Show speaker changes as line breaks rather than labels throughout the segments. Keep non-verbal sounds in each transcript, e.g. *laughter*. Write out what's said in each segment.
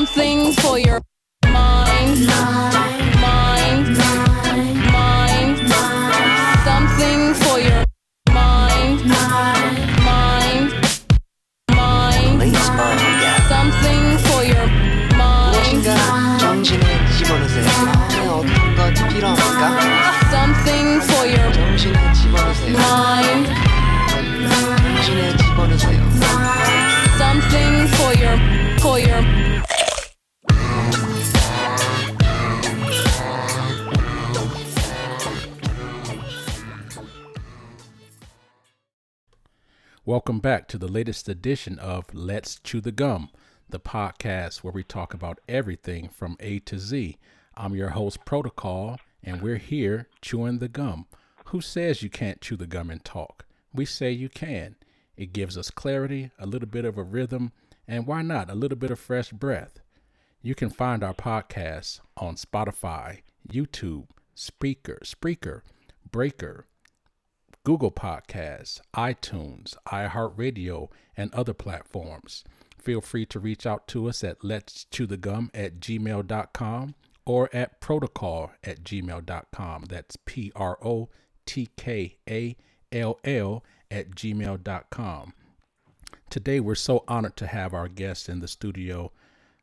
Something for your mind. Mind.
Welcome back to the latest edition of Let's Chew the Gum, the podcast where we talk about everything from A to Z. I'm your host, Protkall, and we're here chewing the gum. Who says you can't chew the gum and talk? We say you can. It gives us clarity, a little bit of a rhythm, and why not a little bit of fresh breath? You can find our podcast on Spotify, YouTube, Speaker, Spreaker, Breaker, Google Podcasts, iTunes, iHeartRadio, and other platforms. Feel free to reach out to us at let's chew the gum at gmail.com or at protkall at gmail.com. That's P R O T K A L L at gmail.com. Today, we're so honored to have our guest in the studio.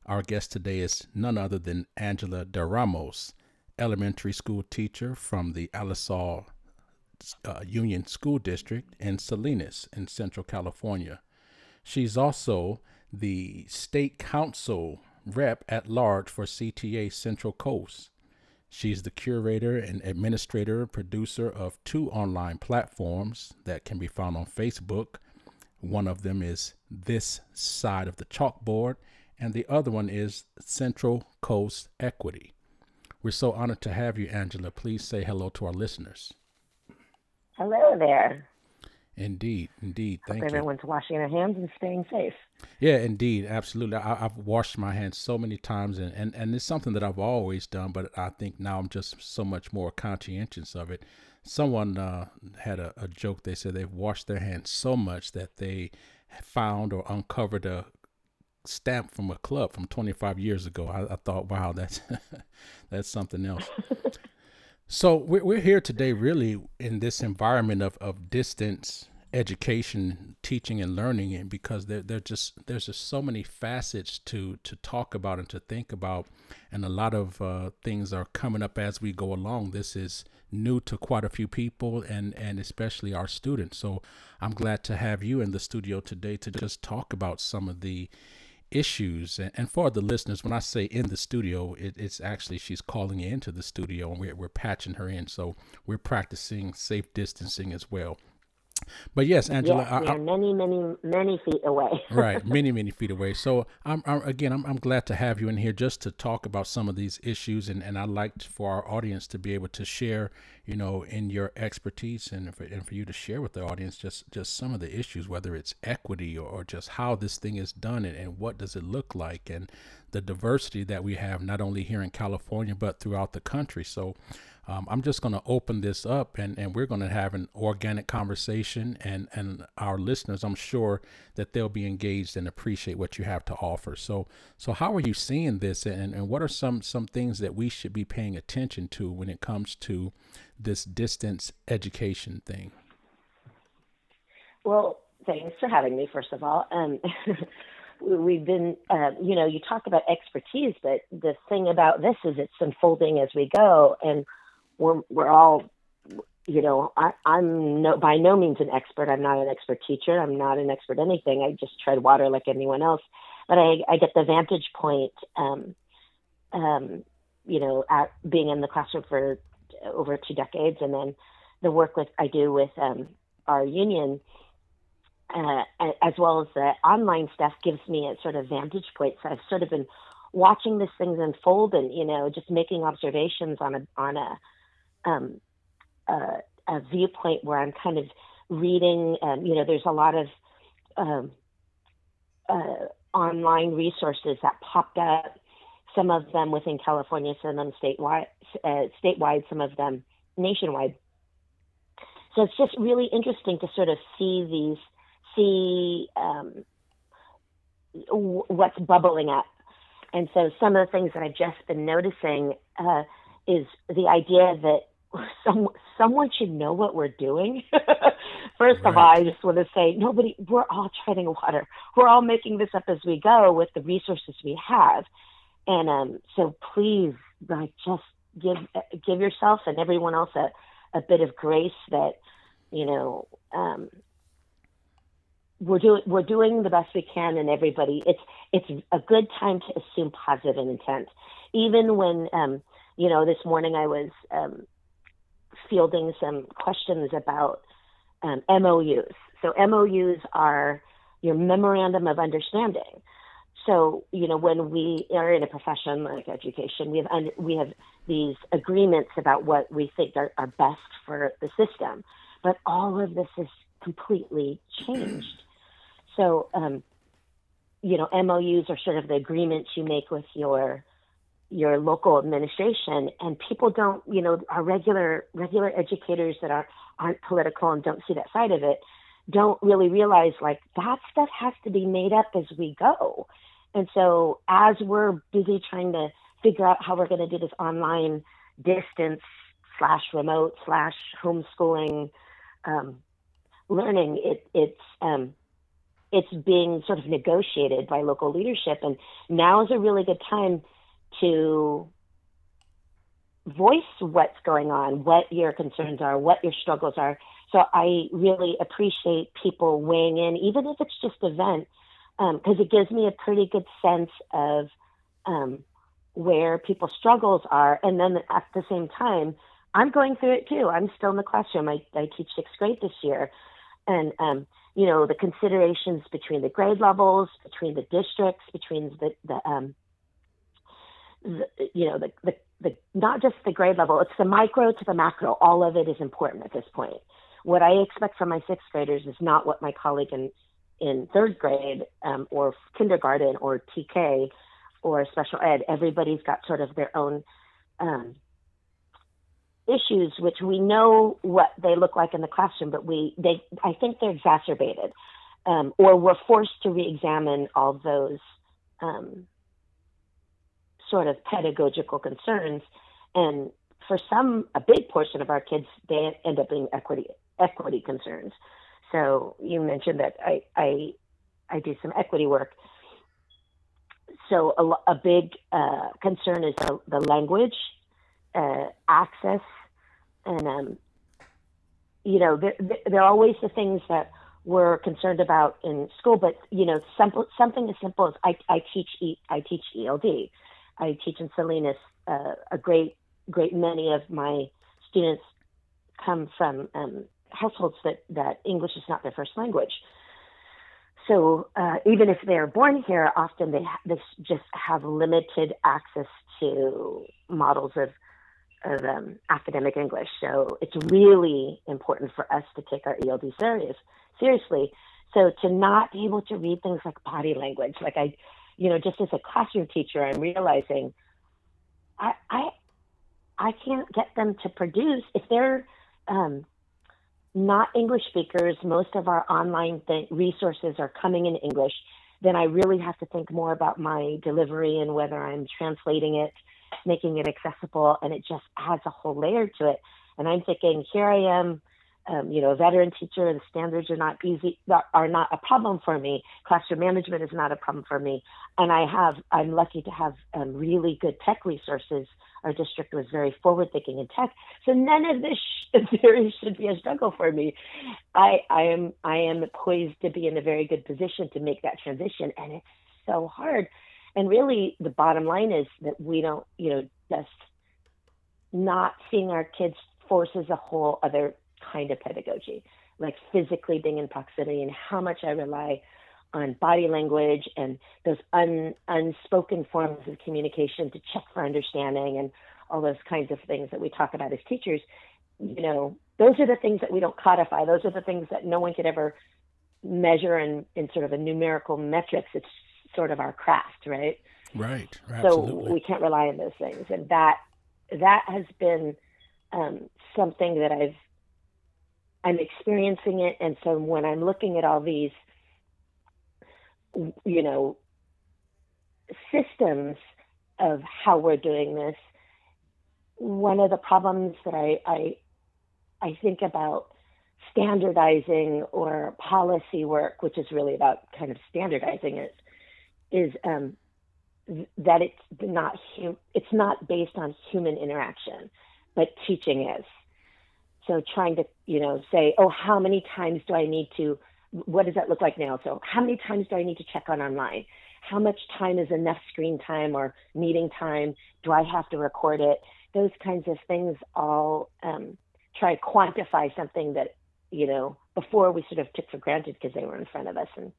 Our guest today is none other than Angela Der Ramos, elementary school teacher from the Alisal uh, Union School District in Salinas in Central California. She's also the state council rep at large for CTA Central Coast. She's the curator and administrator, producer of two online platforms that can be found on Facebook. One of them is This Side of the Chalkboard, and the other one is Central Coast Equity. We're so honored to have you, Angela. Please say hello to our listeners.
Hello there.
Indeed, indeed. Thank
Hope
you.
everyone's washing their hands and staying safe.
Yeah, indeed, absolutely. I, I've washed my hands so many times, and, and, and it's something that I've always done, but I think now I'm just so much more conscientious of it. Someone uh, had a, a joke. They said they've washed their hands so much that they found or uncovered a stamp from a club from 25 years ago. I, I thought, wow, that's *laughs* that's something else. *laughs* So we're, here today really in this environment of, of distance education, teaching and learning and because there there just there's just so many facets to to talk about and to think about and a lot of uh, things are coming up as we go along. This is new to quite a few people and and especially our students. So I'm glad to have you in the studio today to just talk about some of the issues. And, for the listeners when i say in the studio it, it's actually she's calling into the studio and we're, we're patching her in. So we're practicing safe distancing as well but yes angela
yes,
I-
we
I-
many, many, many feet away. *laughs*
right many many feet away so i'm, I'm again I'm, I'm glad to have you in here just to talk about some of these issues and, and i'd like for our audience to be able to share you know in your expertise and for, and for you to share with the audience just just some of the issues whether it's equity or, or just how this thing is done and, and what does it look like and the diversity that we have not only here in california but throughout the country so um, I'm just going to open this up and, and we're going to have an organic conversation and, and our listeners, I'm sure that they'll be engaged and appreciate what you have to offer. So, so how are you seeing this and, and what are some, some things that we should be paying attention to when it comes to this distance education thing?
Well, thanks for having me, first of all. Um, *laughs* we- we've been, uh, you know, you talk about expertise, but the thing about this is it's unfolding as we go, and we're we're all, you know, I, I'm no by no means an expert. I'm not an expert teacher. I'm not an expert anything. I just tread water like anyone else, but I I get the vantage point. Um, um, you know, at being in the classroom for over two decades, and then the work with I do with um, our union, uh, as well as the online stuff, gives me a sort of vantage point. So I've sort of been watching this thing unfold, and you know, just making observations on a on a um, a, a viewpoint where I'm kind of reading. Um, you know, there's a lot of um, uh, online resources that popped up. Some of them within California, some of them statewide, uh, statewide, some of them nationwide. So it's just really interesting to sort of see these, see um, w- what's bubbling up, And so some of the things that I've just been noticing uh, is the idea that some someone should know what we're doing. *laughs* First of all, I just want to say nobody. We're all treading water. We're all making this up as we go with the resources we have, and um, so please, like, just give give yourself and everyone else a a bit of grace that you know um, we're doing we're doing the best we can, and everybody. It's it's a good time to assume positive intent, even when um, you know this morning I was. Um, fielding some questions about um, MOUs. So MOUs are your memorandum of understanding. So you know when we are in a profession like education, we have un- we have these agreements about what we think are, are best for the system, but all of this is completely changed. So um, you know MOUs are sort of the agreements you make with your your local administration and people don't you know our regular regular educators that are aren't political and don't see that side of it don't really realize like that stuff has to be made up as we go. And so as we're busy trying to figure out how we're going to do this online distance slash remote slash homeschooling um, learning it it's um, it's being sort of negotiated by local leadership. And now is a really good time to voice what's going on, what your concerns are, what your struggles are. So I really appreciate people weighing in, even if it's just a vent, because um, it gives me a pretty good sense of um, where people's struggles are. And then at the same time, I'm going through it too. I'm still in the classroom. I, I teach sixth grade this year. And, um, you know, the considerations between the grade levels, between the districts, between the, the um, you know, the, the, the, not just the grade level, it's the micro to the macro. All of it is important at this point. What I expect from my sixth graders is not what my colleague in, in third grade um, or kindergarten or TK or special ed, everybody's got sort of their own um, issues, which we know what they look like in the classroom, but we, they, I think they're exacerbated, um, or we're forced to re-examine all those um, sort of pedagogical concerns. And for some, a big portion of our kids, they end up being equity equity concerns. So you mentioned that I I, I do some equity work. So a, a big uh, concern is the, the language uh, access, and um, you know there, are always the things that we're concerned about in school, but you know, simple, something as simple as I, I teach I teach ELD. I teach in Salinas. Uh, a great, great many of my students come from um, households that, that English is not their first language. So uh, even if they're born here, often they, ha- they just have limited access to models of, of um, academic English. So it's really important for us to take our ELD serious, seriously. So to not be able to read things like body language, like I you know, just as a classroom teacher, I'm realizing I I I can't get them to produce if they're um, not English speakers. Most of our online th- resources are coming in English. Then I really have to think more about my delivery and whether I'm translating it, making it accessible, and it just adds a whole layer to it. And I'm thinking, here I am um, you know, a veteran teacher, the standards are not easy, are not a problem for me. Classroom management is not a problem for me. And I have, I'm lucky to have um, really good tech resources. Our district was very forward thinking in tech. So none of this *laughs* sh- should be a struggle for me. I, I am, I am poised to be in a very good position to make that transition. And it's so hard. And really the bottom line is that we don't, you know, just not seeing our kids forces a whole other kind of pedagogy, like physically being in proximity and how much I rely on body language and those un, unspoken forms of communication to check for understanding and all those kinds of things that we talk about as teachers. You know, those are the things that we don't codify. Those are the things that no one could ever measure in, in sort of a numerical metrics. It's sort of our craft, right?
Right.
Absolutely. So we can't rely on those things, and that that has been um, something that I've I'm experiencing it. And so when I'm looking at all these, you know, systems of how we're doing this, one of the problems that I, I, I think about standardizing or policy work, which is really about kind of standardizing it, is um, that it's not hum- it's not based on human interaction, but teaching is. So trying to you know say, oh, how many times do I need to? What does that look like now? So how many times do I need to check on online? How much time is enough screen time or meeting time? Do I have to record it? Those kinds of things all um, try to quantify something that you know before we sort of took for granted because they were in front of us and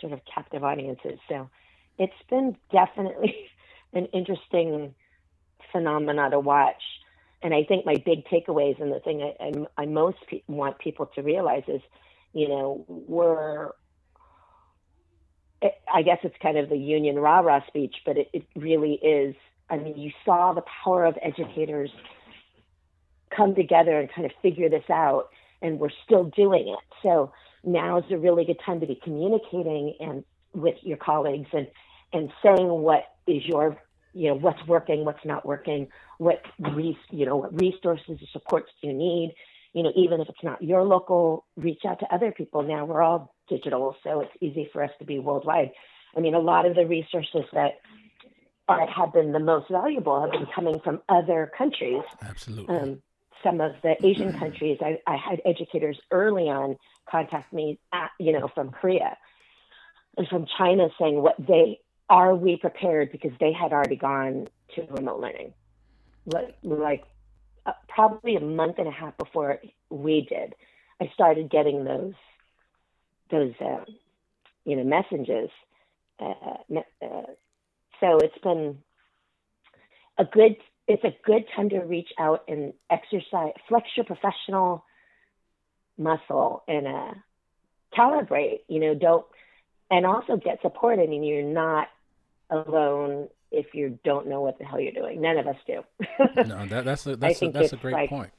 sort of captive audiences. So it's been definitely *laughs* an interesting phenomena to watch. And I think my big takeaways and the thing I, I, I most pe- want people to realize is, you know, we're, eh, I guess it's kind of the union rah rah speech, but it, it really is. I mean, you saw the power of educators come together and kind of figure this out, and we're still doing it. So now is a really good time to be communicating and with your colleagues and and saying what is your you know what's working what's not working what re- you know what resources and supports do you need? You know even if it's not your local reach out to other people. Now we're all digital so it's easy for us to be worldwide. I mean a lot of the resources that are, have been the most valuable have been coming from other countries.
Absolutely.
Um, some of the asian countries I, I had educators early on contact me at, you know from korea and from china saying what they are we prepared because they had already gone to remote learning like, like uh, probably a month and a half before we did i started getting those those uh, you know messages uh, uh, so it's been a good it's a good time to reach out and exercise flex your professional muscle and uh, calibrate you know don't and also get support. I mean, you're not alone if you don't know what the hell you're doing. None of us do. *laughs*
no, that, that's a, that's a, that's a great like, point.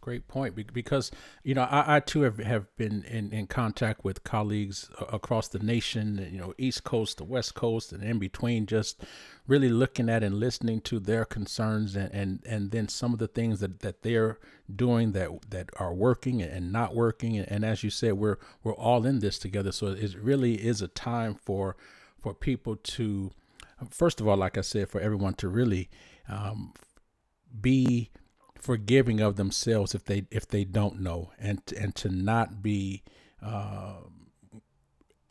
Great point because you know I, I too have, have been in, in contact with colleagues across the nation, you know, East Coast, the West Coast, and in between, just really looking at and listening to their concerns and, and, and then some of the things that, that they're doing that that are working and not working. And, and as you said, we're we're all in this together. So it really is a time for for people to first of all, like I said, for everyone to really um, be forgiving of themselves if they if they don't know, and and to not be uh,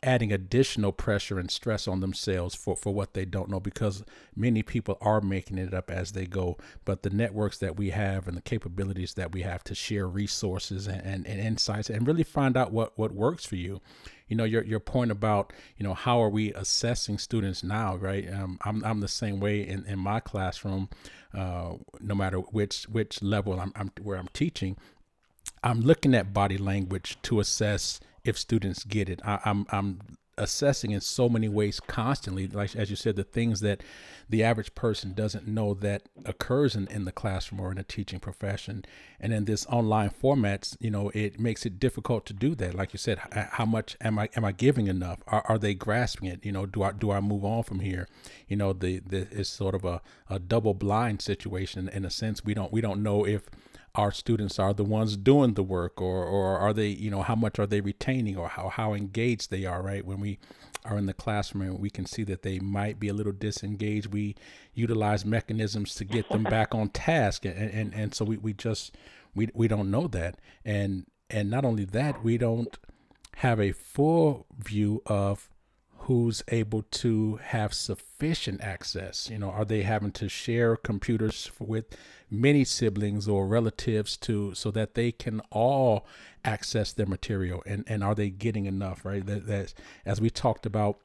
adding additional pressure and stress on themselves for, for what they don't know because many people are making it up as they go. But the networks that we have and the capabilities that we have to share resources and, and, and insights and really find out what, what works for you. You know your your point about you know how are we assessing students now right? Um, I'm, I'm the same way in, in my classroom uh, no matter which which level I'm, I'm where I'm teaching I'm looking at body language to assess if students get it. I, I'm I'm assessing in so many ways constantly like as you said the things that the average person doesn't know that occurs in, in the classroom or in a teaching profession. And in this online formats you know it makes it difficult to do that. Like you said how much am i am i giving enough? Are, are they grasping it? You know do i do i move on from here? You know the, the it's sort of a, a double blind situation in a sense. We don't we don't know if our students are the ones doing the work or or are they you know how much are they retaining or how how engaged they are right? When we are in the classroom and we can see that they might be a little disengaged. We utilize mechanisms to get them back on task and and, and so we, we just we we don't know that. And and not only that we don't have a full view of who's able to have sufficient access. You know are they having to share computers with many siblings or relatives to so that they can all access their material and and are they getting enough right? That, as we talked about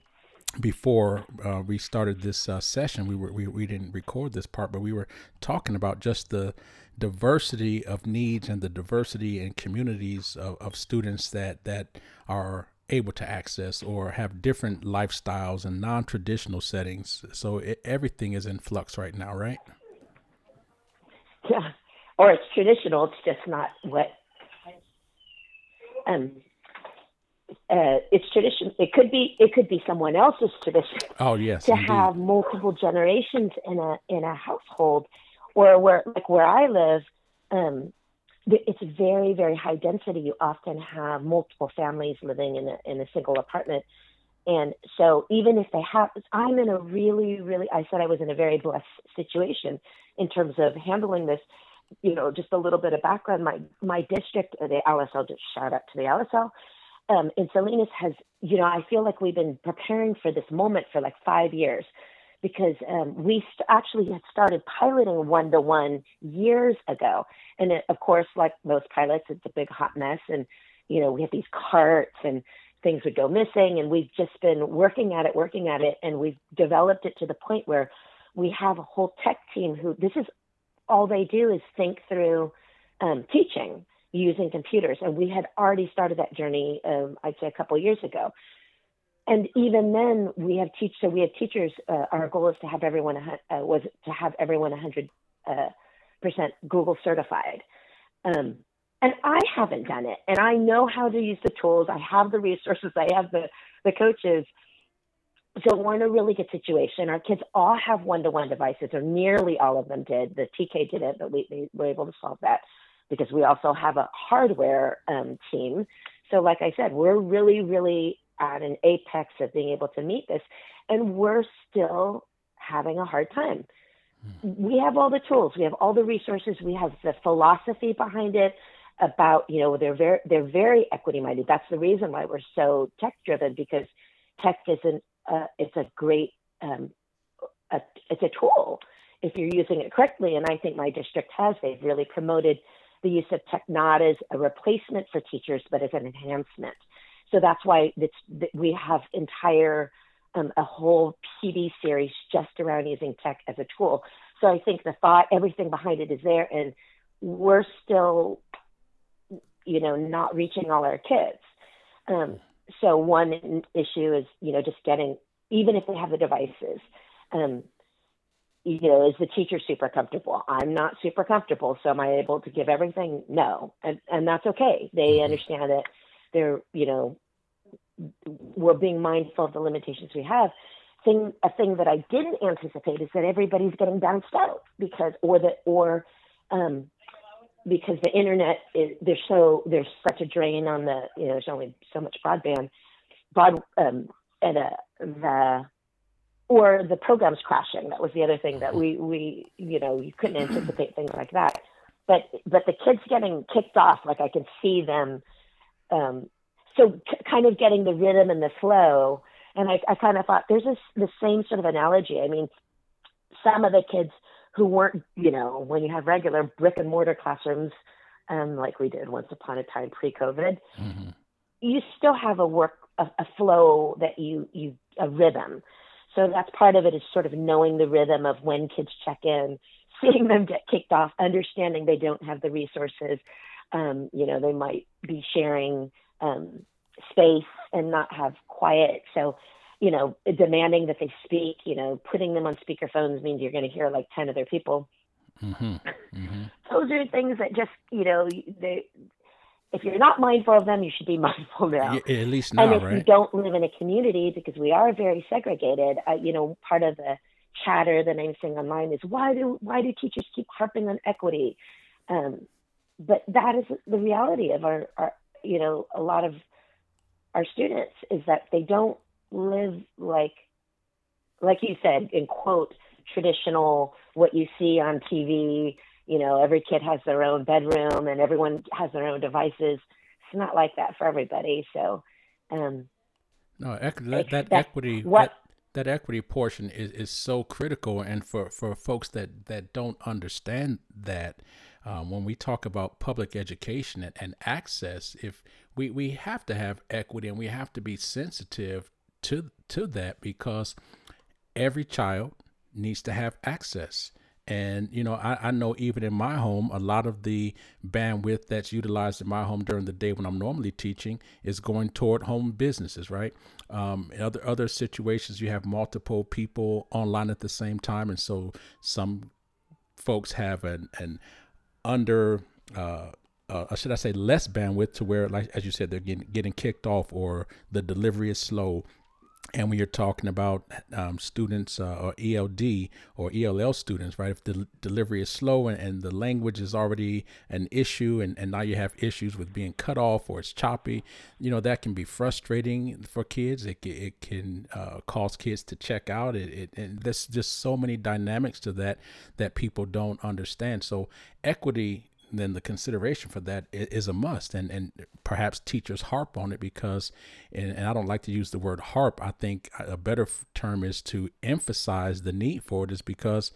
before uh, we started this uh, session we were we, we didn't record this part but we were talking about just the diversity of needs and the diversity and communities of, of students that that are able to access or have different lifestyles and non-traditional settings. So it, everything is in flux right now right
yeah *laughs* or it's traditional it's just not what um uh, it's tradition. It could be it could be someone else's tradition
Oh yes,
to
indeed.
have multiple generations in a in a household, or where like where I live, um, it's very very high density. You often have multiple families living in a in a single apartment, and so even if they have, I'm in a really really. I said I was in a very blessed situation in terms of handling this. You know, just a little bit of background. My my district, uh, the Alisal, just shout out to the Alisal um, in Salinas has, you know, I feel like we've been preparing for this moment for like five years because um, we st- actually had started piloting one to one years ago. And it, of course, like most pilots, it's a big hot mess. And, you know, we have these carts and things would go missing. And we've just been working at it, working at it. And we've developed it to the point where we have a whole tech team who this is all they do is think through um, teaching using computers. And we had already started that journey, um, I'd say a couple years ago. And even then, we have teach. So we have teachers. Uh, our goal is to have everyone uh, was to have everyone 100 uh, percent Google certified. Um, and I haven't done it, and I know how to use the tools. I have the resources. I have the the coaches. So we're in a really good situation. Our kids all have one-to-one devices, or nearly all of them did. The TK did it, but we, we were able to solve that because we also have a hardware um, team. So, like I said, we're really, really at an apex of being able to meet this, and we're still having a hard time. We have all the tools, we have all the resources, we have the philosophy behind it about you know they're very they're very equity minded. That's the reason why we're so tech driven because tech isn't uh, it's a great um, a, it's a tool if you're using it correctly. And I think my district has. They've really promoted the use of tech not as a replacement for teachers, but as an enhancement. So that's why it's, we have entire um, a whole PD series just around using tech as a tool. So I think the thought, everything behind it is there, and we're still, you know, not reaching all our kids. Um, so one issue is, you know, just getting, even if they have the devices, um, you know, is the teacher super comfortable? I'm not super comfortable, so am I able to give everything? No, and and that's okay. They understand that they're, you know, we're being mindful of the limitations we have. Thing a thing that I didn't anticipate is that everybody's getting bounced out because or the or um, because the internet is there's so there's such a drain on the you know there's only so much broadband broad um, and uh, the or the program's crashing. That was the other thing that we we you know you couldn't anticipate things like that. But but the kids getting kicked off, like I can see them. Um, so k- kind of getting the rhythm and the flow. And I, I kind of thought there's this the same sort of analogy. I mean, some of the kids who weren't, you know, when you have regular brick and mortar classrooms, um, like we did once upon a time pre-COVID,
Mm-hmm.
you still have a work a, a flow that you you a rhythm. So that's part of it is sort of knowing the rhythm of when kids check in, *laughs* seeing them get kicked off, understanding they don't have the resources. Um, you know, they might be sharing um, space and not have quiet. So, you know, demanding that they speak, you know, putting them on speakerphones means you're going to hear like 10 other people.
Mm-hmm. Mm-hmm. *laughs*
Those are things that just, you know, they, if you're not mindful of them, you should be *laughs* mindful now.
Yeah, at least now, and
if you don't live in a community, because we are very segregated, uh, you know, part of the chatter that I'm seeing online is why do why do teachers keep harping on equity? Um, but that is the reality of our, our, you know, a lot of our students is that they don't live like, like you said, in quote, traditional what you see on TV. You know, every kid has their own bedroom and everyone has their own devices. It's not like that for everybody. So, um,
No, ec- that, that
That-
equity
what-
that, that equity portion is, is so critical, and for, for folks that, that don't understand that, um, when we talk about public education and, and access, if we, we have to have equity and we have to be sensitive to to that because every child needs to have access. And you know, I, I know even in my home, a lot of the bandwidth that's utilized in my home during the day when I'm normally teaching is going toward home businesses, right? Um, in other other situations, you have multiple people online at the same time, and so some folks have an an under uh, uh, should I say, less bandwidth to where, like as you said, they're getting getting kicked off or the delivery is slow. And when you're talking about um, students uh, or ELD or ELL students, right? If the delivery is slow and, and, the language is already an issue, and, and now you have issues with being cut off or it's choppy, you know, that can be frustrating for kids. It, it can uh, cause kids to check out. It, it, and there's just so many dynamics to that that people don't understand. So, equity then the consideration for that is a must. And and perhaps teachers harp on it because and, and I don't like to use the word harp. I think a better term is to emphasize the need for it is because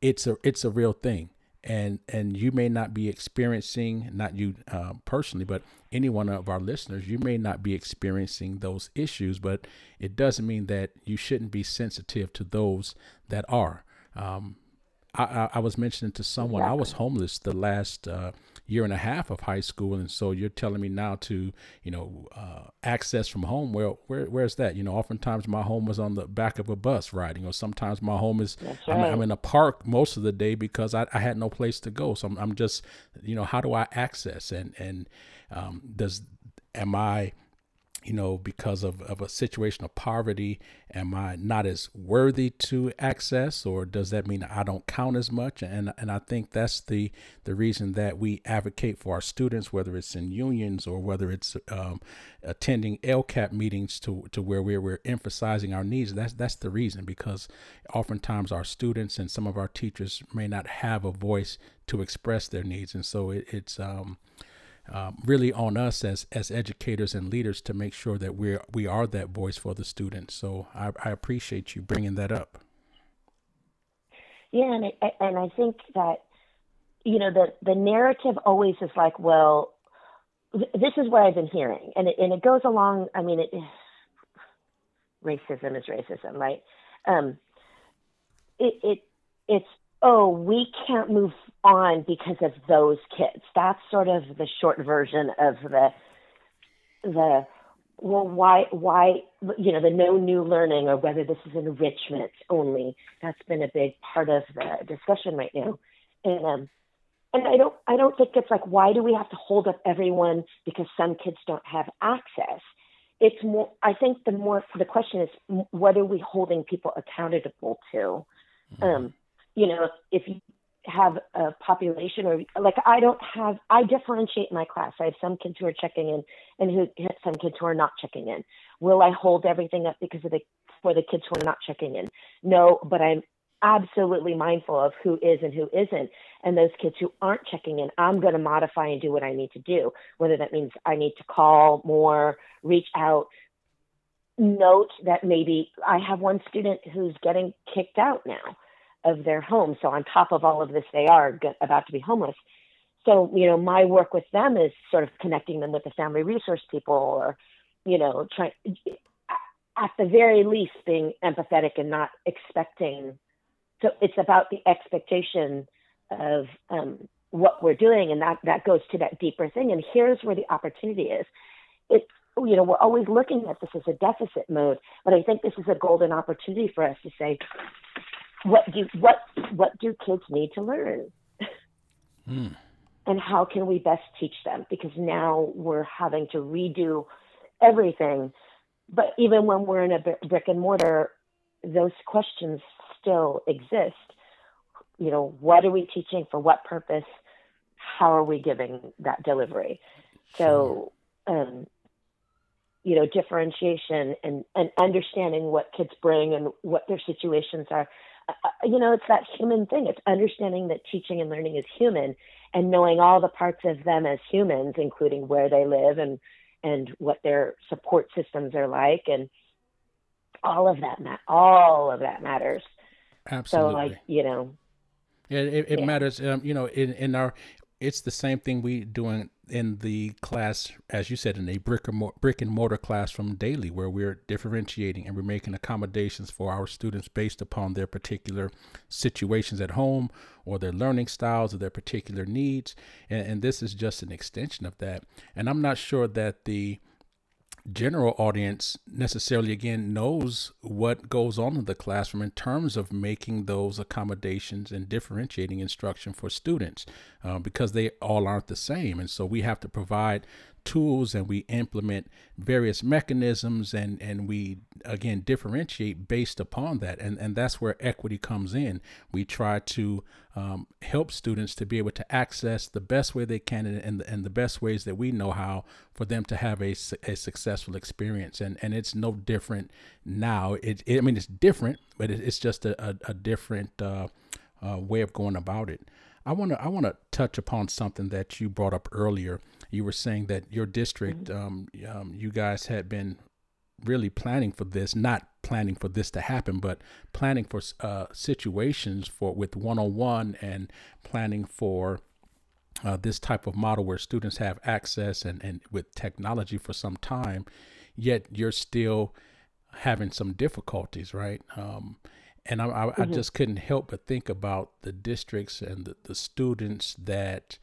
it's a it's a real thing. And and you may not be experiencing not you uh, personally but any one of our listeners you may not be experiencing those issues but it doesn't mean that you shouldn't be sensitive to those that are. Um, I, I, was mentioning to someone I was homeless the last uh, year and a half of high school, and so you're telling me now to you know uh, access from home. Well, where where's that? You know, oftentimes my home was on the back of a bus riding, or sometimes my home is right. I'm, I'm, in a park most of the day because I, I had no place to go. So I'm, I'm just you know how do I access and and um, does am I you know, because of, of a situation of poverty, am I not as worthy to access, or does that mean I don't count as much? And and I think that's the the reason that we advocate for our students, whether it's in unions or whether it's um, attending LCAP meetings to to where we're we're emphasizing our needs. That's that's the reason because oftentimes our students and some of our teachers may not have a voice to express their needs, and so it, it's um, um, really on us as as educators and leaders to make sure that we're we are that voice for the students. So I, I appreciate you bringing that up.
Yeah, and I, and I think that you know the the narrative always is like, well, this is what I've been hearing, and it, and it goes along. I mean, it *sighs* racism is racism, right? Um, it it it's oh, we can't move on because of those kids. That's sort of the short version of the the well why why you know the no new learning or whether this is enrichment only that's been a big part of the discussion right now and um and i don't i don't think it's like why do we have to hold up everyone because some kids don't have access it's more i think the more the question is what are we holding people accountable to mm-hmm. um you know, if you have a population or like I don't have I differentiate my class. I have some kids who are checking in and who some kids who are not checking in. Will I hold everything up because of the for the kids who are not checking in? No, but I'm absolutely mindful of who is and who isn't. And those kids who aren't checking in, I'm going to modify and do what I need to do, whether that means I need to call more, reach out, note that maybe I have one student who's getting kicked out now of their home. So on top of all of this, they are about to be homeless. So you know, my work with them is sort of connecting them with the family resource people, or you know, trying at the very least being empathetic and not expecting. So it's about the expectation of um, what we're doing, and that that goes to that deeper thing. And here's where the opportunity is. It's you know, we're always looking at this as a deficit mode, but I think this is a golden opportunity for us to say, what do what what do kids need to learn? Mm. and how can we best teach them? Because now we're having to redo everything. But even when we're in a brick and mortar those questions still exist. You know what are we teaching? For what purpose? How are we giving that delivery? So um, you know differentiation and and understanding what kids bring and what their situations are you know, it's that human thing. It's understanding that teaching and learning is human and knowing all the parts of them as humans, including where they live and and what their support systems are like and all of that ma- all of that matters.
Absolutely.
So like, you know,
yeah, it, it yeah. matters. Um, you know, in, in our it's the same thing we doing in the class, as you said, in a brick and mortar, brick and mortar classroom daily, where we're differentiating and we're making accommodations for our students based upon their particular situations at home or their learning styles or their particular needs. And, and this is just an extension of that. And I'm not sure that the general audience necessarily again knows what goes on in the classroom in terms of making those accommodations and differentiating instruction for students uh, because they all aren't the same. And so we have to provide tools and we implement various mechanisms and and we again differentiate based upon that. And and that's where equity comes in. We try to um, help students to be able to access the best way they can and, and, and the best ways that we know how for them to have a, a successful experience. And and it's no different now. It, it i mean it's different but it, it's just a, a, a different uh, uh, way of going about it. I want to I want to touch upon something that you brought up earlier. You were saying that your district, mm-hmm. um, um, you guys had been really planning for this, not planning for this to happen, but planning for uh, situations for with one-on-one and planning for uh, this type of model where students have access and, and with technology for some time, yet you're still having some difficulties, right? Um, and I, I, mm-hmm. I, just couldn't help but think about the districts and the, the students that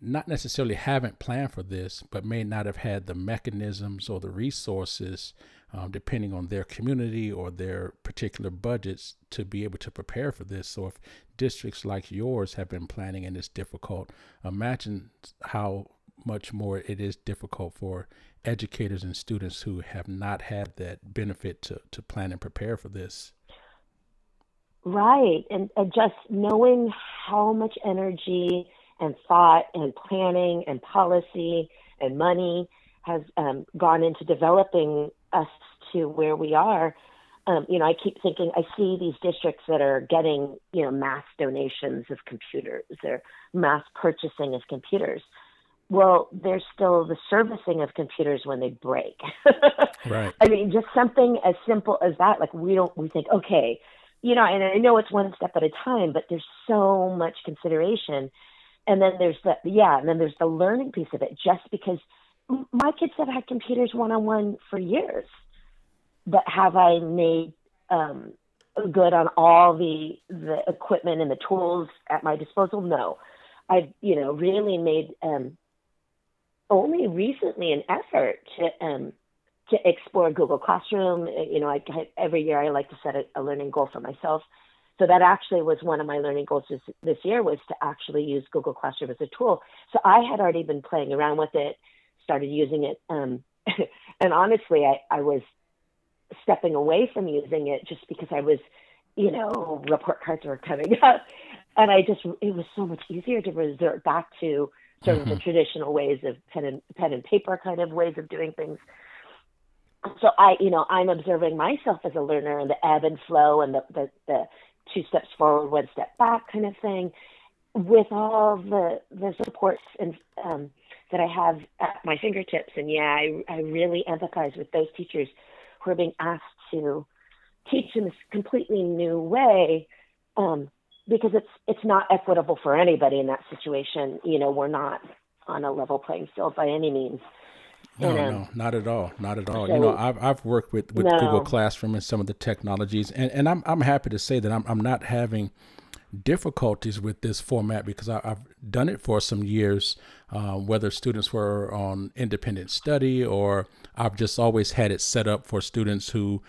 not necessarily haven't planned for this, but may not have had the mechanisms or the resources, um, depending on their community or their particular budgets, to be able to prepare for this. So, if districts like yours have been planning and it's difficult, imagine how much more it is difficult for educators and students who have not had that benefit to, to plan and prepare for this.
Right. And, and just knowing how much energy and thought and planning and policy and money has um, gone into developing us to where we are. Um, you know, I keep thinking I see these districts that are getting, you know, mass donations of computers or mass purchasing of computers. Well, there's still the servicing of computers when they break. *laughs*
right.
I mean, just something as simple as that. Like we don't, we think, okay, you know, and I know it's one step at a time, but there's so much consideration. And then there's the, yeah, and then there's the learning piece of it, just because my kids have had computers one on one for years. But have I made um, good on all the the equipment and the tools at my disposal? No, I've you know really made um, only recently an effort to um, to explore Google Classroom. Uh, you know, I, every year I like to set a, a, learning goal for myself. So that actually was one of my learning goals this, this year was to actually use Google Classroom as a tool. So I had already been playing around with it, started using it, um, *laughs* and honestly, I, I was stepping away from using it just because I was, you know, report cards were coming *laughs* up, and I just it was so much easier to resort back to sort of mm-hmm. the traditional ways of pen and pen and paper kind of ways of doing things so I, you know, I'm observing myself as a learner and the ebb and flow and the, the, the two steps forward, one step back kind of thing with all the, the supports and, um, that I have at my fingertips. And yeah, I, I really empathize with those teachers who are being asked to teach in this completely new way. Um, because it's, it's not equitable for anybody in that situation. You know, we're not on a level playing field by any means.
No, no, not at all, not at all. So, you know, I've I've worked with, with no. Google Classroom and some of the technologies, and, and I'm I'm happy to say that I'm I'm not having difficulties with this format because I, have done it for some years, uh, whether students were on independent study or I've just always had it set up for students who,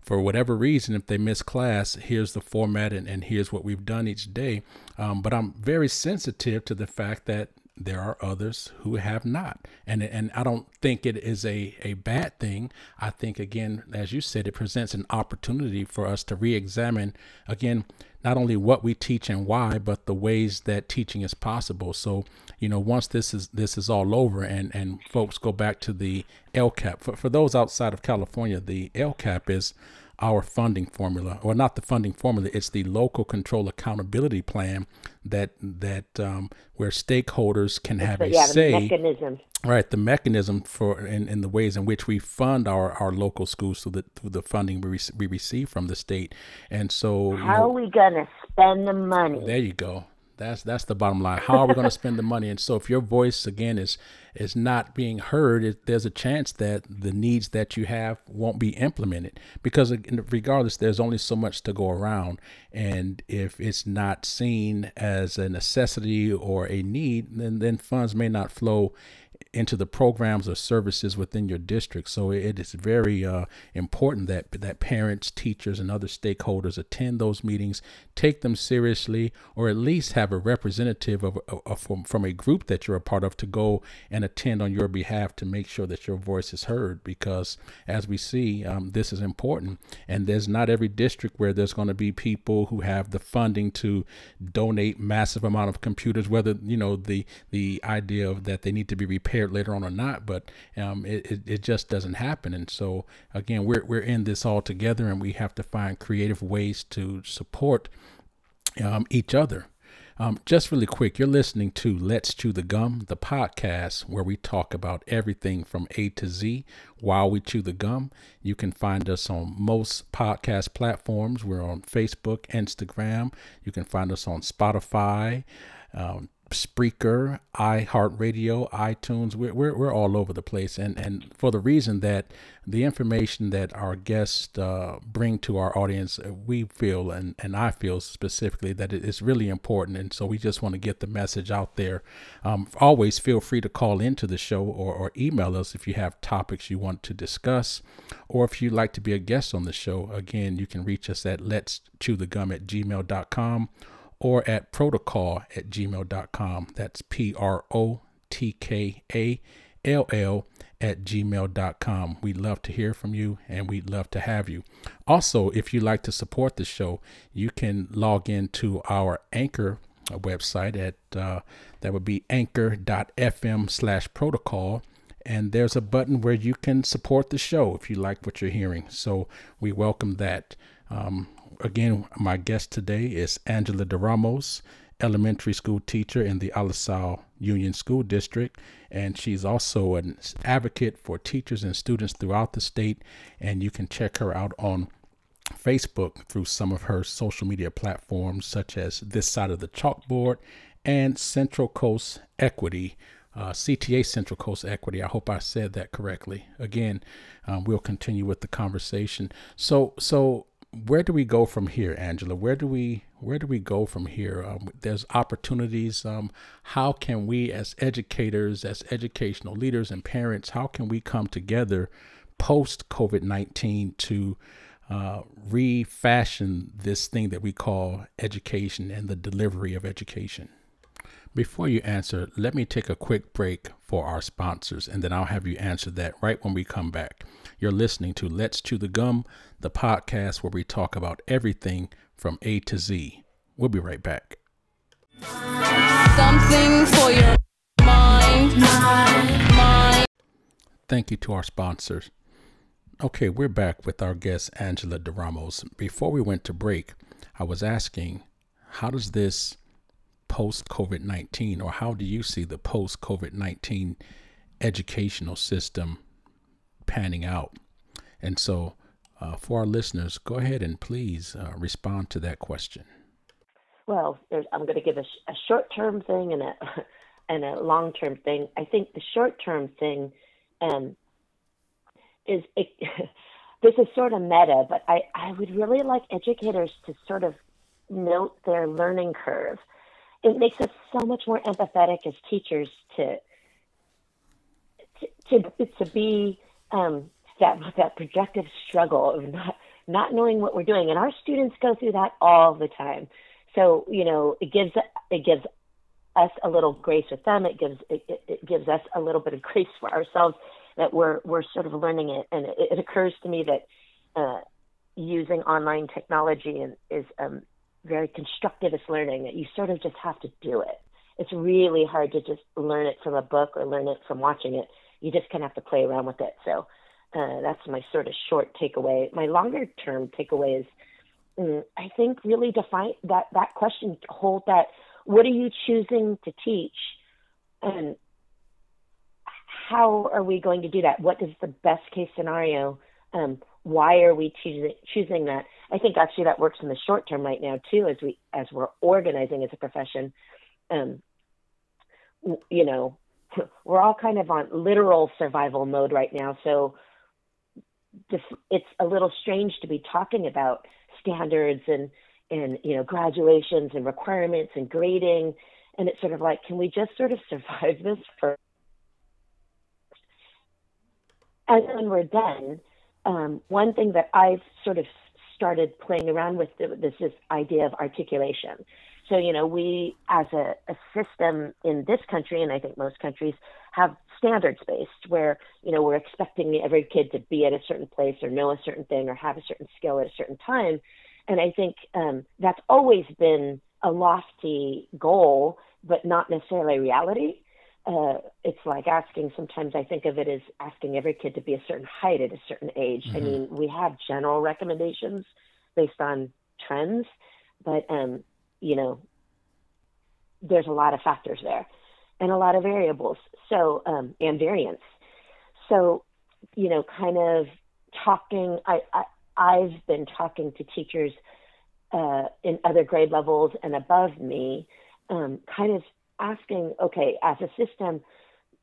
for whatever reason, if they miss class, here's the format and, and here's what we've done each day. Um, but I'm very sensitive to the fact that there are others who have not. And and I don't think it is a a bad thing. I think again as you said it presents an opportunity for us to re-examine again not only what we teach and why but the ways that teaching is possible. So you know once this is this is all over and and folks go back to the LCAP for, for those outside of California the LCAP is our funding formula, or not the funding formula, it's the local control accountability plan that that um, where stakeholders can have a
yeah,
say.
mechanism.
Right, the mechanism for in, in the ways in which we fund our, our local schools through the through the funding we, re- we receive from the state, and so
how you know, are we gonna spend the money?
There you go. That's that's the bottom line. How are we going to spend the money? And so, if your voice again is is not being heard, it, there's a chance that the needs that you have won't be implemented because, regardless, there's only so much to go around. And if it's not seen as a necessity or a need, then then funds may not flow into the programs or services within your district. So it is very uh, important that that parents, teachers, and other stakeholders attend those meetings, take them seriously, or at least have a representative of, of, from, from a group that you're a part of to go and attend on your behalf to make sure that your voice is heard. Because as we see, um, this is important, and there's not every district where there's going to be people who have the funding to donate massive amount of computers, whether you know the the idea of that they need to be repaired later on or not, but um, it, it, it just doesn't happen. And so again, we're we're in this all together, and we have to find creative ways to support um, each other. Um, just really quick, you're listening to Let's Chew the Gum, the podcast where we talk about everything from A to Z while we chew the gum. You can find us on most podcast platforms. We're on Facebook, Instagram. You can find us on Spotify, um, Spreaker, iHeartRadio, iTunes. We're, we're, we're all over the place. And, and for the reason that the information that our guests uh, bring to our audience, uh, we feel, and, and I feel specifically, that it is really important. And so we just want to get the message out there. Um, always feel free to call into the show or, or email us if you have topics you want to discuss, or if you'd like to be a guest on the show. Again, you can reach us at let's chew the gum at gmail.com or at protkall at gmail.com. That's P R O T K A L L at gmail.com. We'd love to hear from you and we'd love to have you. Also, if you'd like to support the show, you can log into our Anchor website at uh, that would be anchor.fm slash protkall and there's a button where you can support the show if you like what you're hearing so we welcome that um, again, my guest today is Angela Der Ramos, elementary school teacher in the Alisal Union School District, and she's also an advocate for teachers and students throughout the state. And you can check her out on Facebook through some of her social media platforms, such as This Side of the Chalkboard and Central Coast Equity. Uh, CTA Central Coast Equity. I hope I said that correctly. Again, um, we'll continue with the conversation. So, so where do we go from here, Angela? Where do we where do we go from here? Um, there's opportunities. Um, how can we, as educators, as educational leaders and parents, how can we come together post COVID nineteen to uh, refashion this thing that we call education and the delivery of education? Before you answer, let me take a quick break for our sponsors, and then I'll have you answer that right when we come back. You're listening to Let's Chew the Gum, the podcast where we talk about everything from A to Z. We'll be right back.
Something for your mind, mind, mind.
Thank you to our sponsors. Okay, we're back with our guest, Angela Der Ramos. Before we went to break, I was asking, how does this post COVID 19, or how do you see the post COVID 19 educational system panning out? And so, uh, for our listeners, go ahead and please uh, respond to that question.
Well, I'm going to give a, a short term thing and a *laughs* and a long term thing. I think the short term thing um, is it, *laughs* this is sort of meta, but I, I would really like educators to sort of note their learning curve it makes us so much more empathetic as teachers to to to, to be um, that that projective struggle of not not knowing what we're doing, and our students go through that all the time. So you know, it gives it gives us a little grace with them. It gives it, it, gives us a little bit of *laughs* grace for ourselves that we're we're sort of learning it. And it, it occurs to me that uh, using online technology is um, very constructivist learning that you sort of just have to do it. It's really hard to just learn it from a book or learn it from watching it. You just kind of have to play around with it. So uh, that's my sort of short takeaway. My longer term takeaway is mm, I think really define that that question hold that what are you choosing to teach and how are we going to do that? What is the best case scenario? Um, why are we choosing choosing that? I think actually that works in the short term right now too, as we as we're organizing as a profession. Um, you know, *laughs* we're all kind of on literal survival mode right now, so it's a little strange to be talking about standards and and you know graduations and requirements and grading, and it's sort of like, can we just sort of *laughs* survive this for and when we're done, um, one thing that I've sort of started playing around with this this idea of articulation. So, you know, we as a, a system in this country, and I think most countries, have standards based where, you know, we're expecting every kid to be at a certain place or know a certain thing or have a certain skill at a certain time. And I think um, that's always been a lofty goal, but not necessarily reality. Uh, it's like asking, sometimes I think of it as asking every kid to be a certain height at a certain age. Mm-hmm. I mean, we have general recommendations based on trends, but, um, you know, there's a lot of factors there and a lot of variables. So, um, and variance. So, you know, kind of talking, I, I, I've been talking to teachers uh, in other grade levels and above me, um, kind of asking, okay, as a system,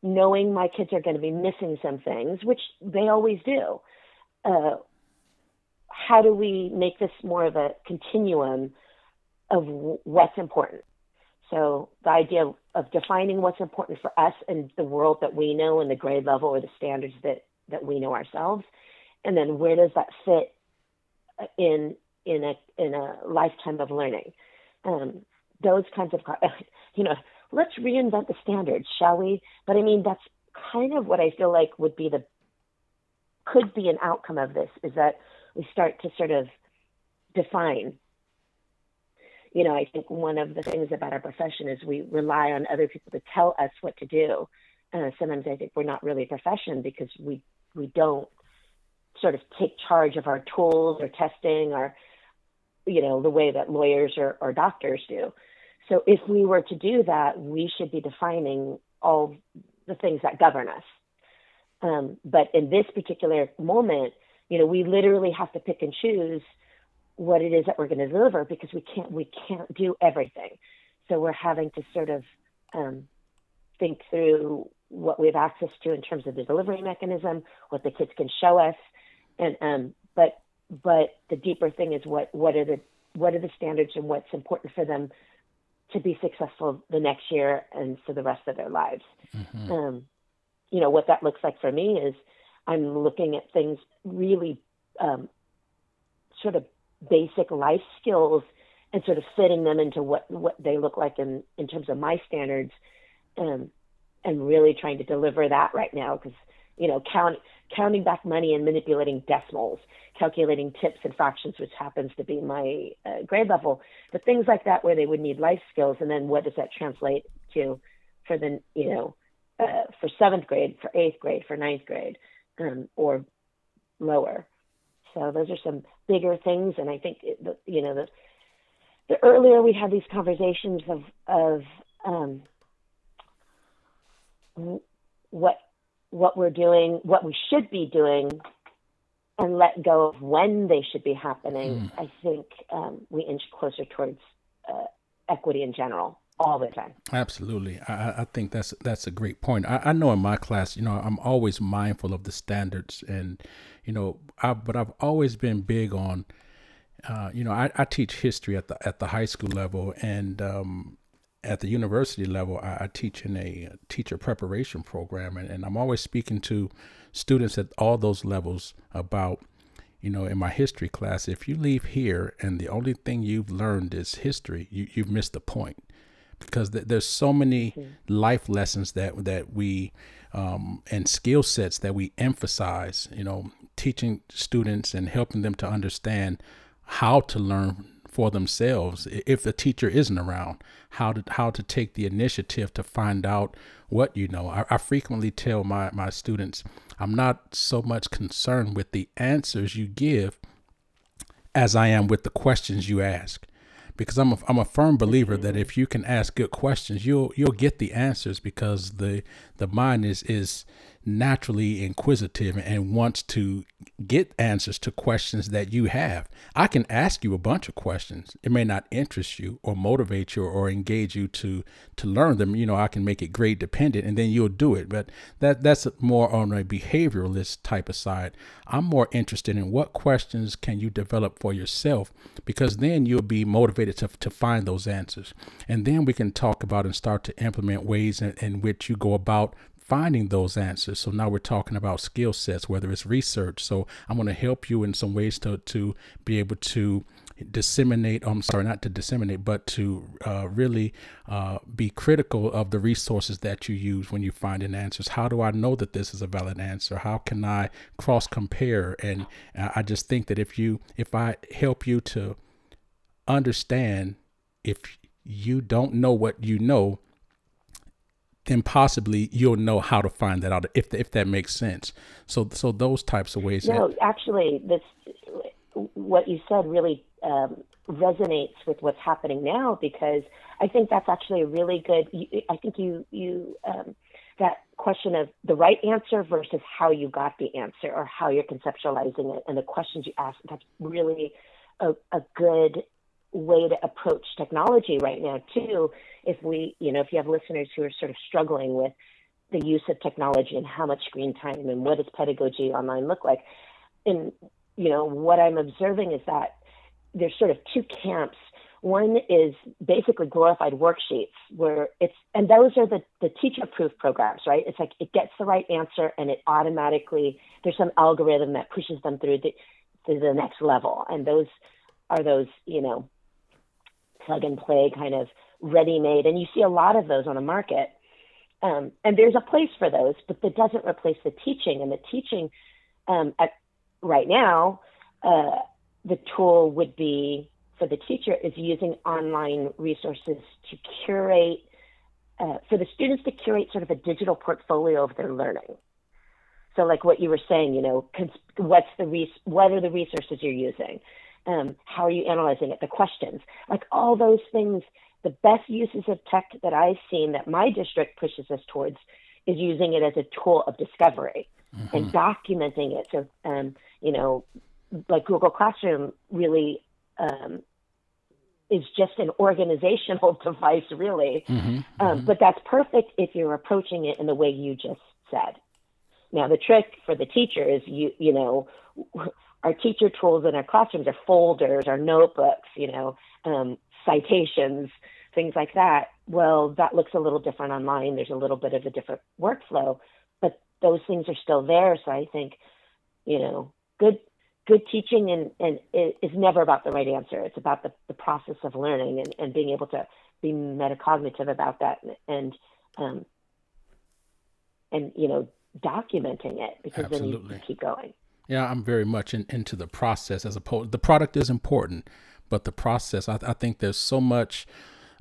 knowing my kids are going to be missing some things, which they always do, uh, how do we make this more of a continuum of what's important? So the idea of, defining what's important for us and the world that we know and the grade level or the standards that, that we know ourselves, and then where does that fit in in a in a lifetime of learning? Um, those kinds of *laughs* you know, let's reinvent the standards, shall we? But I mean, that's kind of what I feel like would be the could be an outcome of this is that we start to sort of define you know, I think one of the things about our profession is we rely on other people to tell us what to do. Uh, sometimes I think we're not really a profession because we we don't sort of take charge of our tools or testing or you know the way that lawyers or, or doctors do. So if we were to do that, we should be defining all the things that govern us. Um, but in this particular moment, you know, we literally have to pick and choose what it is that we're going to deliver because we can't we can't do everything. So we're having to sort of um, think through what we have access to in terms of the delivery mechanism, what the kids can show us, and um, but but the deeper thing is what what are the what are the standards and what's important for them to be successful the next year and for the rest of their lives. Mm-hmm. Um, you know what that looks like for me is I'm looking at things really um, sort of basic life skills and sort of fitting them into what what they look like in in terms of my standards um, and really trying to deliver that right now because you know count, counting back money and manipulating decimals calculating tips and fractions which happens to be my uh, grade level but things like that where they would need life skills. And then what does that translate to for the you know uh, for seventh grade for eighth grade for ninth grade um, or lower? So those are some bigger things, and I think it, you know the the earlier we have these conversations of of um, what what we're doing, what we should be doing, and let go of when they should be happening, mm. I think um, we inch closer towards uh, equity in general all the time.
Absolutely, I, I think that's that's a great point. I, I know in my class, you know, I'm always mindful of the standards, and you know, I, but I've always been big on, uh, you know, I, I teach history at the at the high school level, and um, at the university level, I, I, teach in a teacher preparation program, and, and I'm always speaking to students at all those levels about you know, in my history class, if you leave here and the only thing you've learned is history, you, you've missed the point because th- there's so many life lessons that that we um, and skill sets that we emphasize. You know, teaching students and helping them to understand how to learn for themselves if the teacher isn't around how to how to take the initiative to find out what you know I, I, frequently tell my my students i'm not so much concerned with the answers you give as i am with the questions you ask. Because I'm a, I'm a firm believer that if you can ask good questions, you'll you'll get the answers because the the mind is is naturally inquisitive and wants to get answers to questions that you have. I can ask you a bunch of questions. It may not interest you or motivate you or engage you to to learn them. You know, I can make it grade dependent and then you'll do it. But that that's more on a behavioralist type of side. I'm more interested in what questions can you develop for yourself because then you'll be motivated to, to find those answers. And then we can talk about and start to implement ways in, in which you go about finding those answers. So now we're talking about skill sets, whether it's research. So I'm going to help you in some ways to, to be able to disseminate, I'm sorry, not to disseminate, but to uh, really uh, be critical of the resources that you use when you find an answers. How do I know that this is a valid answer? How can I cross compare? And uh, I just think that if you, if I help you to understand if you don't know what you know, then possibly you'll know how to find that out if if that makes sense. So so those types of ways.
No, that, actually, this what you said really um, resonates with what's happening now because I think that's actually a really good. I think you you um, that question of the right answer versus how you got the answer or how you're conceptualizing it and the questions you ask. That's really a, a good way to approach technology right now too if we you know if you have listeners who are sort of struggling with the use of technology and how much screen time and what does pedagogy online look like. And you know what i'm observing is that there's sort of two camps. One is basically glorified worksheets where it's and those are the the teacher proof programs right? It's like it gets the right answer and it automatically there's some algorithm that pushes them through the to the next level. And those are those you know plug and play kind of ready made. And you see a lot of those on the market. Um, and there's a place for those, but that doesn't replace the teaching. And the teaching um, at, right now, uh, the tool would be for the teacher is using online resources to curate, uh, for the students to curate sort of a digital portfolio of their learning. So, like what you were saying, you know, what's the res- what are the resources you're using? Um, how are you analyzing it? The questions, like all those things. The best uses of tech that I've seen that my district pushes us towards is using it as a tool of discovery mm-hmm. and documenting it. So, um, you know, like Google Classroom really um, is just an organizational *laughs* device, really. Mm-hmm. Um, mm-hmm. But that's perfect if you're approaching it in the way you just said. Now, the trick for the teacher is you, you know, our teacher tools in our classrooms are folders, our notebooks, you know, um, citations, things like that. Well, that looks a little different online. There's a little bit of a different workflow, but those things are still there. So I think, you know, good good teaching and, and is never about the right answer. It's about the, the process of learning and, and being able to be metacognitive about that and, and um, and you know documenting it because Absolutely. then you, you keep going.
Yeah, I'm very much in, into the process as opposed. The product is important, but the process. I, I think there's so much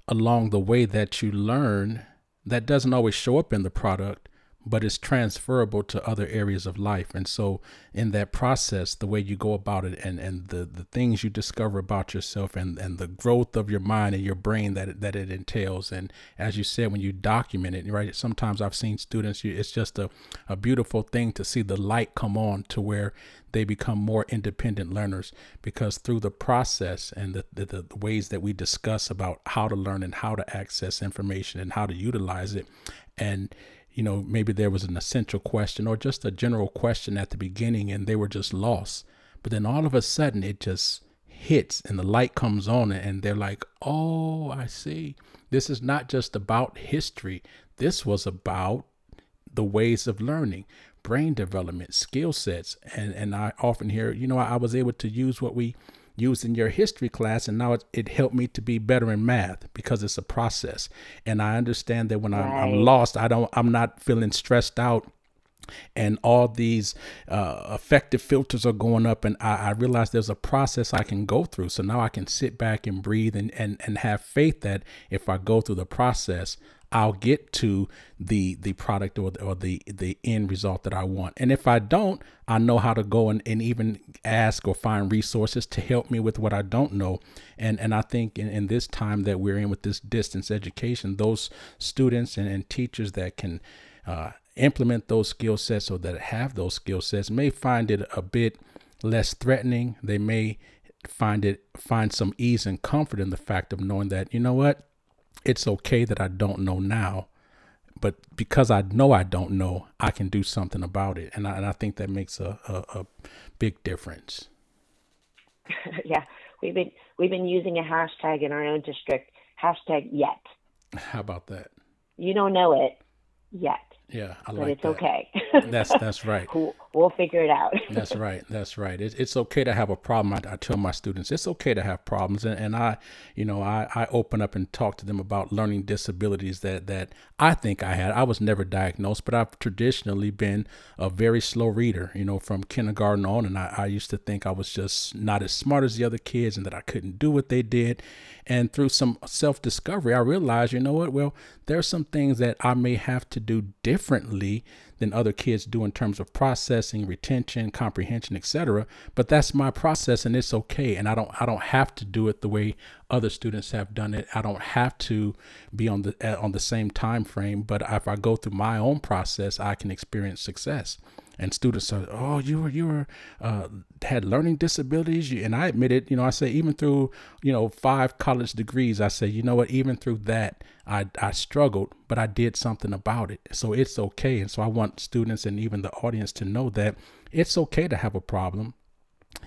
along the way that you learn that doesn't always show up in the product, but it's transferable to other areas of life. And so, in that process, the way you go about it and, and the, the things you discover about yourself and, and the growth of your mind and your brain that, that it entails. And as you said, when you document it, right, sometimes I've seen students, it's just a, a beautiful thing to see the light come on to where they become more independent learners because through the process and the, the, the, ways that we discuss about how to learn and how to access information and how to utilize it and you know, maybe there was an essential question or just a general question at the beginning and they were just lost. But then all of a sudden it just hits and the light comes on and they're like, oh, I see. This is not just about history. This was about the ways of learning, brain development, skill sets. And, and I often hear, you know, I was able to use what we used in your history class and now it, it helped me to be better in math because it's a process and i understand that when right. I'm, I'm lost i don't i'm not feeling stressed out and all these uh, affective filters are going up and I, I, realize there's a process i can go through so now i can sit back and breathe and, and, and have faith that if i go through the process I'll get to the the product or the, or the the end result that I want. And if I don't, I know how to go and, and even ask or find resources to help me with what I don't know. And and I think in, in this time that we're in with this distance education, those students and, and teachers that can uh, implement those skill sets or that have those skill sets may find it a bit less threatening. They may find it find some ease and comfort in the fact of knowing that you know what it's okay that I don't know now, but because I know I don't know, I can do something about it, and I, and I think that makes a, a, a big difference. *laughs*
yeah, we've been we've been using a hashtag in our own district. Hashtag yet.
How about that?
You don't know it yet.
Yeah, I
but
like
it's
that.
okay.
That's that's right. *laughs*
we'll, we'll figure it out. *laughs*
That's right. That's right. It's, it's okay to have a problem. I, I tell my students it's okay to have problems, and, and I, you know, I, I open up and talk to them about learning disabilities that that I think I had. I was never diagnosed, but I've traditionally been a very slow reader. You know, from kindergarten on, and I, I used to think I was just not as smart as the other kids, and that I couldn't do what they did. And through some self discovery, I realized, you know what? Well, there's some things that I may have to do differently than other kids do in terms of processing, retention, comprehension, etc. But that's my process and it's okay. And I don't I don't have to do it the way other students have done it. I don't have to be on the on the same time frame, but if I go through my own process, I can experience success and students are oh you were you were uh, had learning disabilities. And i admit it you know i say even through you know five college degrees i say you know what even through that i i struggled but i did something about it. So it's okay. And so i want students and even the audience to know that it's okay to have a problem.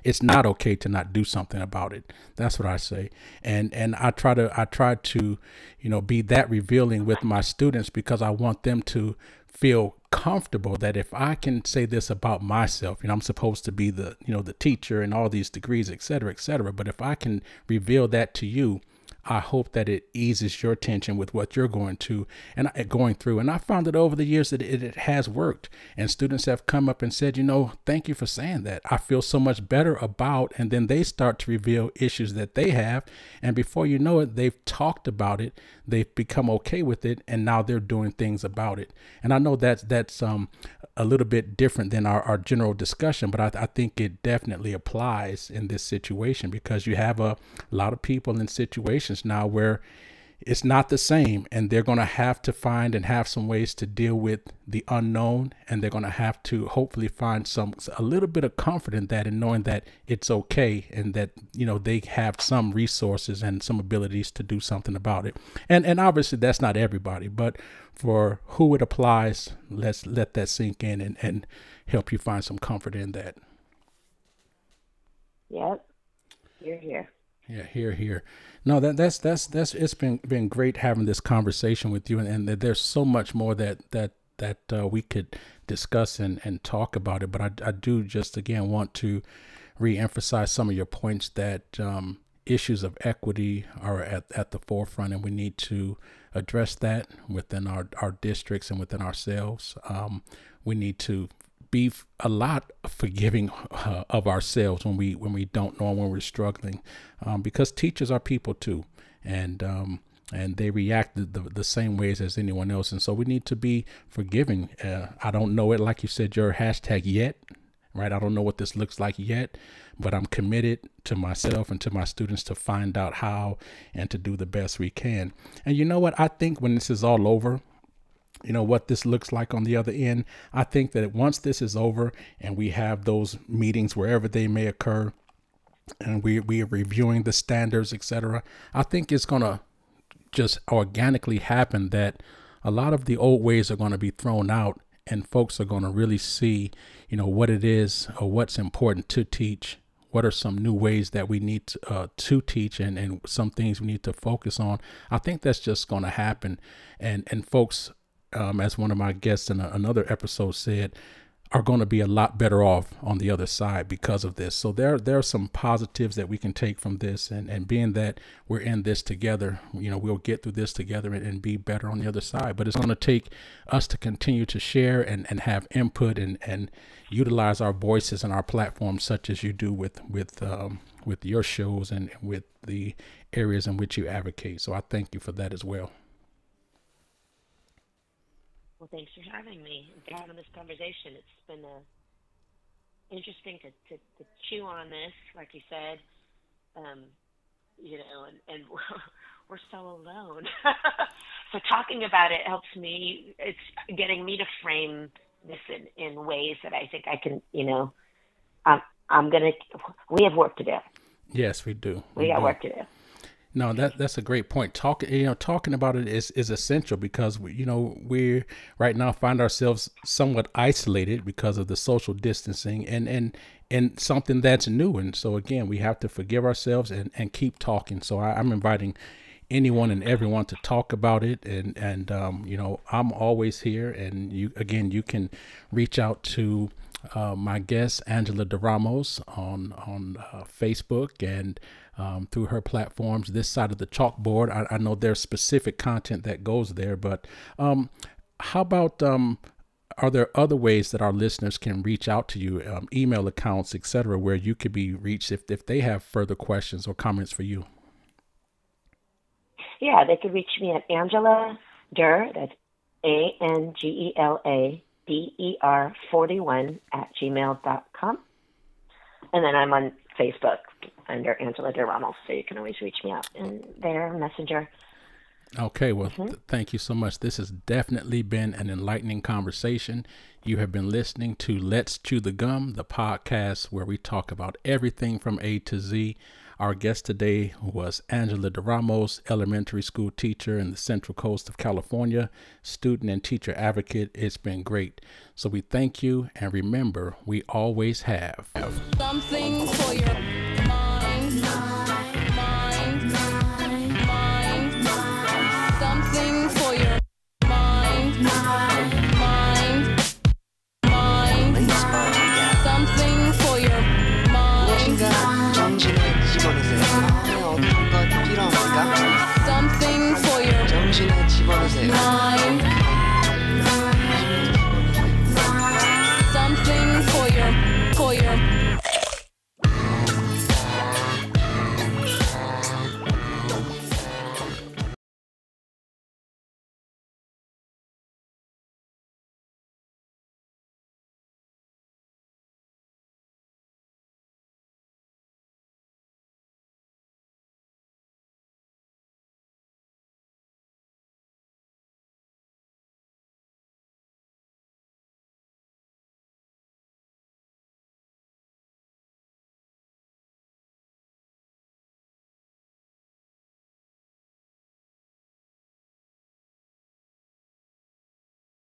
It's not okay to not do something about it. That's what i say. And and i try to i try to you know be that revealing with my students because i want them to feel comfortable that if I can say this about myself, you know, I'm supposed to be the, you know, the teacher and all these degrees, et cetera, et cetera. But if I can reveal that to you, I hope that it eases your tension with what you're going to and going through. And I found that over the years that it, it, has worked. And students have come up and said, you know, thank you for saying that. I feel so much better about. And then they start to reveal issues that they have. And before you know it, they've talked about it. They've become okay with it, and now they're doing things about it. And I know that's that's um, a little bit different than our, our general discussion, but I, I, think it definitely applies in this situation because you have a lot of people in situations now where it's not the same and they're going to have to find and have some ways to deal with the unknown and they're going to have to hopefully find some a little bit of comfort in that and knowing that it's okay and that you know they have some resources and some abilities to do something about it. And and obviously that's not everybody but for who it applies let's let that sink in and, and help you find some comfort in that.
Yep. You're here
yeah, here, here. No, that that's that's that's it's been been great having this conversation with you, and, and there's so much more that that that uh, we could discuss and and talk about it. But I I do just again want to reemphasize some of your points that um, issues of equity are at at the forefront, and we need to address that within our our districts and within ourselves. Um, we need to be a lot forgiving uh, of ourselves when we when we don't know when we're struggling, um, because teachers are people too, and um, and they react the, the, the, same ways as anyone else, and so we need to be forgiving. Uh, I don't know it like you said your hashtag yet, right? I don't know what this looks like yet, but I'm committed to myself and to my students to find out how and to do the best we can. And you know what? I think when this is all over, you know what this looks like on the other end. I think that once this is over and we have those meetings wherever they may occur, and we we are reviewing the standards, etc. I think it's gonna just organically happen that a lot of the old ways are to be thrown out, and folks are to really see, you know, what it is or what's important to teach. What are some new ways that we need to, uh, to teach, and, and some things we need to focus on? I think that's just going to happen, and and folks um, as one of my guests in a, another episode said, are going to be a lot better off on the other side because of this. So there there are some positives that we can take from this and, and being that we're in this together, you know, we'll get through this together and, and be better on the other side. But it's going to take us to continue to share and, and have input and, and utilize our voices and our platforms such as you do with with um, with your shows and with the areas in which you advocate. So I thank you for that as well.
Well, thanks for having me and having this conversation. It's been uh, interesting to, to, to chew on this, like you said. Um, you know, and, and we're *laughs* so alone. *laughs* so talking about it helps me. It's getting me to frame this in, in ways that I think I can, you know, I'm, I'm going to, we have work to do.
Yes, we do.
We, we got do. work to do.
No, that that's a great point. Talking, you know, talking about it is is essential because we, you know, we right now find ourselves somewhat isolated because of the social distancing and and and something that's new. And so again, we have to forgive ourselves and and keep talking. So I, I'm inviting anyone and everyone to talk about it. And and um, you know, I'm always here. And you again, you can reach out to uh, my guest Angela Der Ramos on on uh, Facebook and um, through her platforms. This side of the chalkboard, I, I, know there's specific content that goes there, but um, how about um, are there other ways that our listeners can reach out to you, um, email accounts, etc., where you could be reached if if they have further questions or comments for you?
Yeah, they could reach me at Angela Der. That's A N G E L A D-E-R 41 at gmail.com. And then I'm on Facebook under Angela Der Ramos, so you can always reach me out in there, Messenger.
Okay, well, mm-hmm. th- thank you so much. This has definitely been an enlightening conversation. You have been listening to Let's Chew the Gum, the podcast where we talk about everything from A to Z. Our guest today was Angela Der Ramos, elementary school teacher in the Central Coast of California, student and teacher advocate. It's been great. So we thank you and remember, we always have
something for your